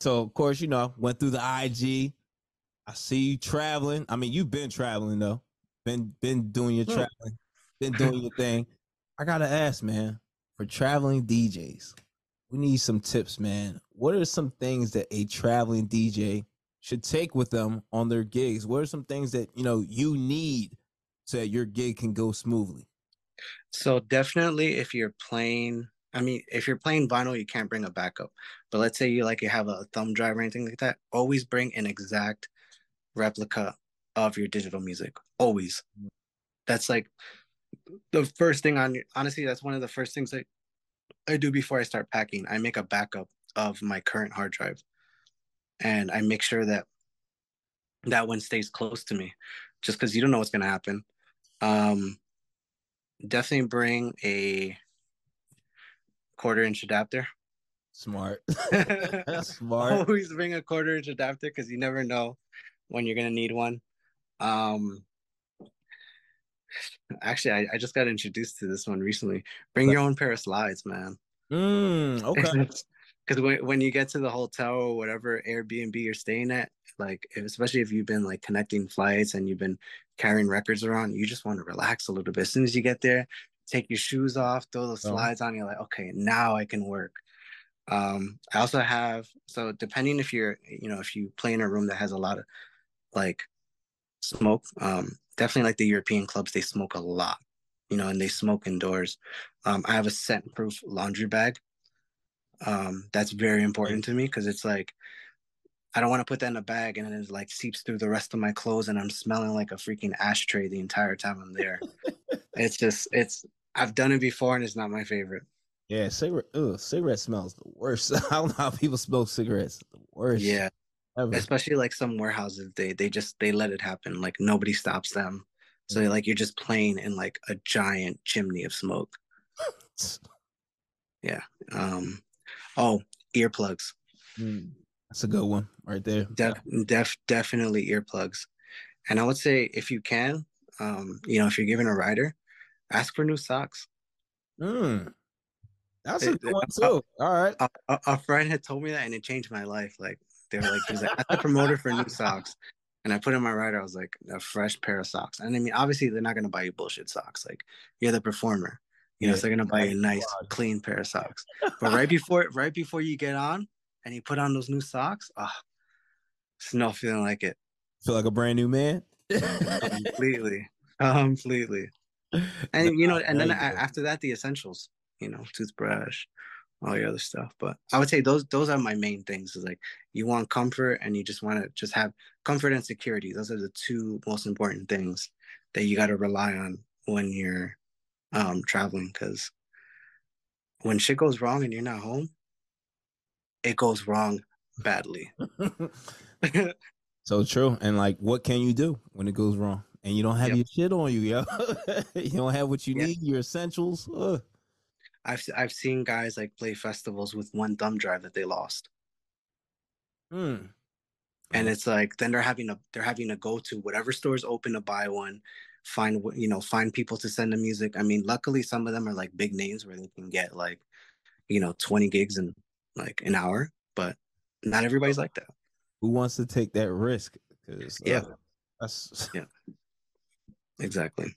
So of course, you know, went through the IG. I see you traveling. I mean, you've been traveling though. Been been doing your traveling. Been doing your thing. I gotta ask, man, for traveling DJs, we need some tips, man. What are some things that a traveling DJ should take with them on their gigs? What are some things that you know you need so that your gig can go smoothly? So definitely, if you're playing, I mean, if you're playing vinyl, you can't bring a backup. But let's say you like you have a thumb drive or anything like that, always bring an exact replica of your digital music. Always. That's like the first thing on honestly, that's one of the first things that I do before I start packing. I make a backup of my current hard drive. And I make sure that that one stays close to me just because you don't know what's gonna happen. Um definitely bring a quarter inch adapter. Smart. Smart. Always bring a quarter inch adapter because you never know when you're gonna need one. Um actually I, I just got introduced to this one recently. Bring your own pair of slides, man. Mm, okay. Because when, when you get to the hotel or whatever Airbnb you're staying at, like especially if you've been like connecting flights and you've been carrying records around, you just want to relax a little bit. As soon as you get there, take your shoes off, throw those Oh. slides on. You're like, okay, now I can work. Um, I also have so depending if you're, you know, if you play in a room that has a lot of like smoke, um, definitely like the European clubs, they smoke a lot, you know, and they smoke indoors. Um, I have a scent-proof laundry bag. Um, that's very important to me because it's like I don't want to put that in a bag and it like seeps through the rest of my clothes and I'm smelling like a freaking ashtray the entire time I'm there. it's just it's I've done it before and it's not my favorite. Yeah, cigarette. Ugh, cigarette smells the worst. I don't know how people smoke cigarettes. The worst. Yeah. ever. Especially like some warehouses, they they just they let it happen. Like nobody stops them. So like you're just playing in like a giant chimney of smoke. Yeah. Um oh, earplugs. Mm, That's a good one right there. Def, def definitely earplugs. And I would say if you can, um, you know, if you're giving a rider, ask for new socks. Mm. That's a It- good one too. All right. A, a, a friend had told me that and it changed my life. Like they were like, he was like, ask the promoter for new socks. And I put in my rider, I was like, a fresh pair of socks. And I mean, obviously they're not gonna buy you bullshit socks. Like you're the performer. You know, so they're gonna buy you a nice, God. clean pair of socks. But right before right before you get on and you put on those new socks, ah, it's no feeling like it. Feel like a brand new man. completely completely and you know and then There a- you go. after that the essentials you know toothbrush all your other stuff but i would say those those are my main things is like you want comfort and you just want to just have comfort and security those are the two most important things that you got to rely on when you're um traveling because when shit goes wrong and you're not home it goes wrong badly so true. And like, what can you do when it goes wrong? And you don't have Yep. your shit on you, yo. you don't have what you Yeah. need, your essentials. Ugh. I've I've seen guys like play festivals with one thumb drive that they lost. Mm. and it's like then they're having to they're having to go to whatever stores open to buy one find you know find people to send the music. I mean luckily some of them are like big names where they can get like you know 20 gigs in like an hour but not everybody's like that. Who wants to take that risk? Because yeah. uh, that's yeah. Exactly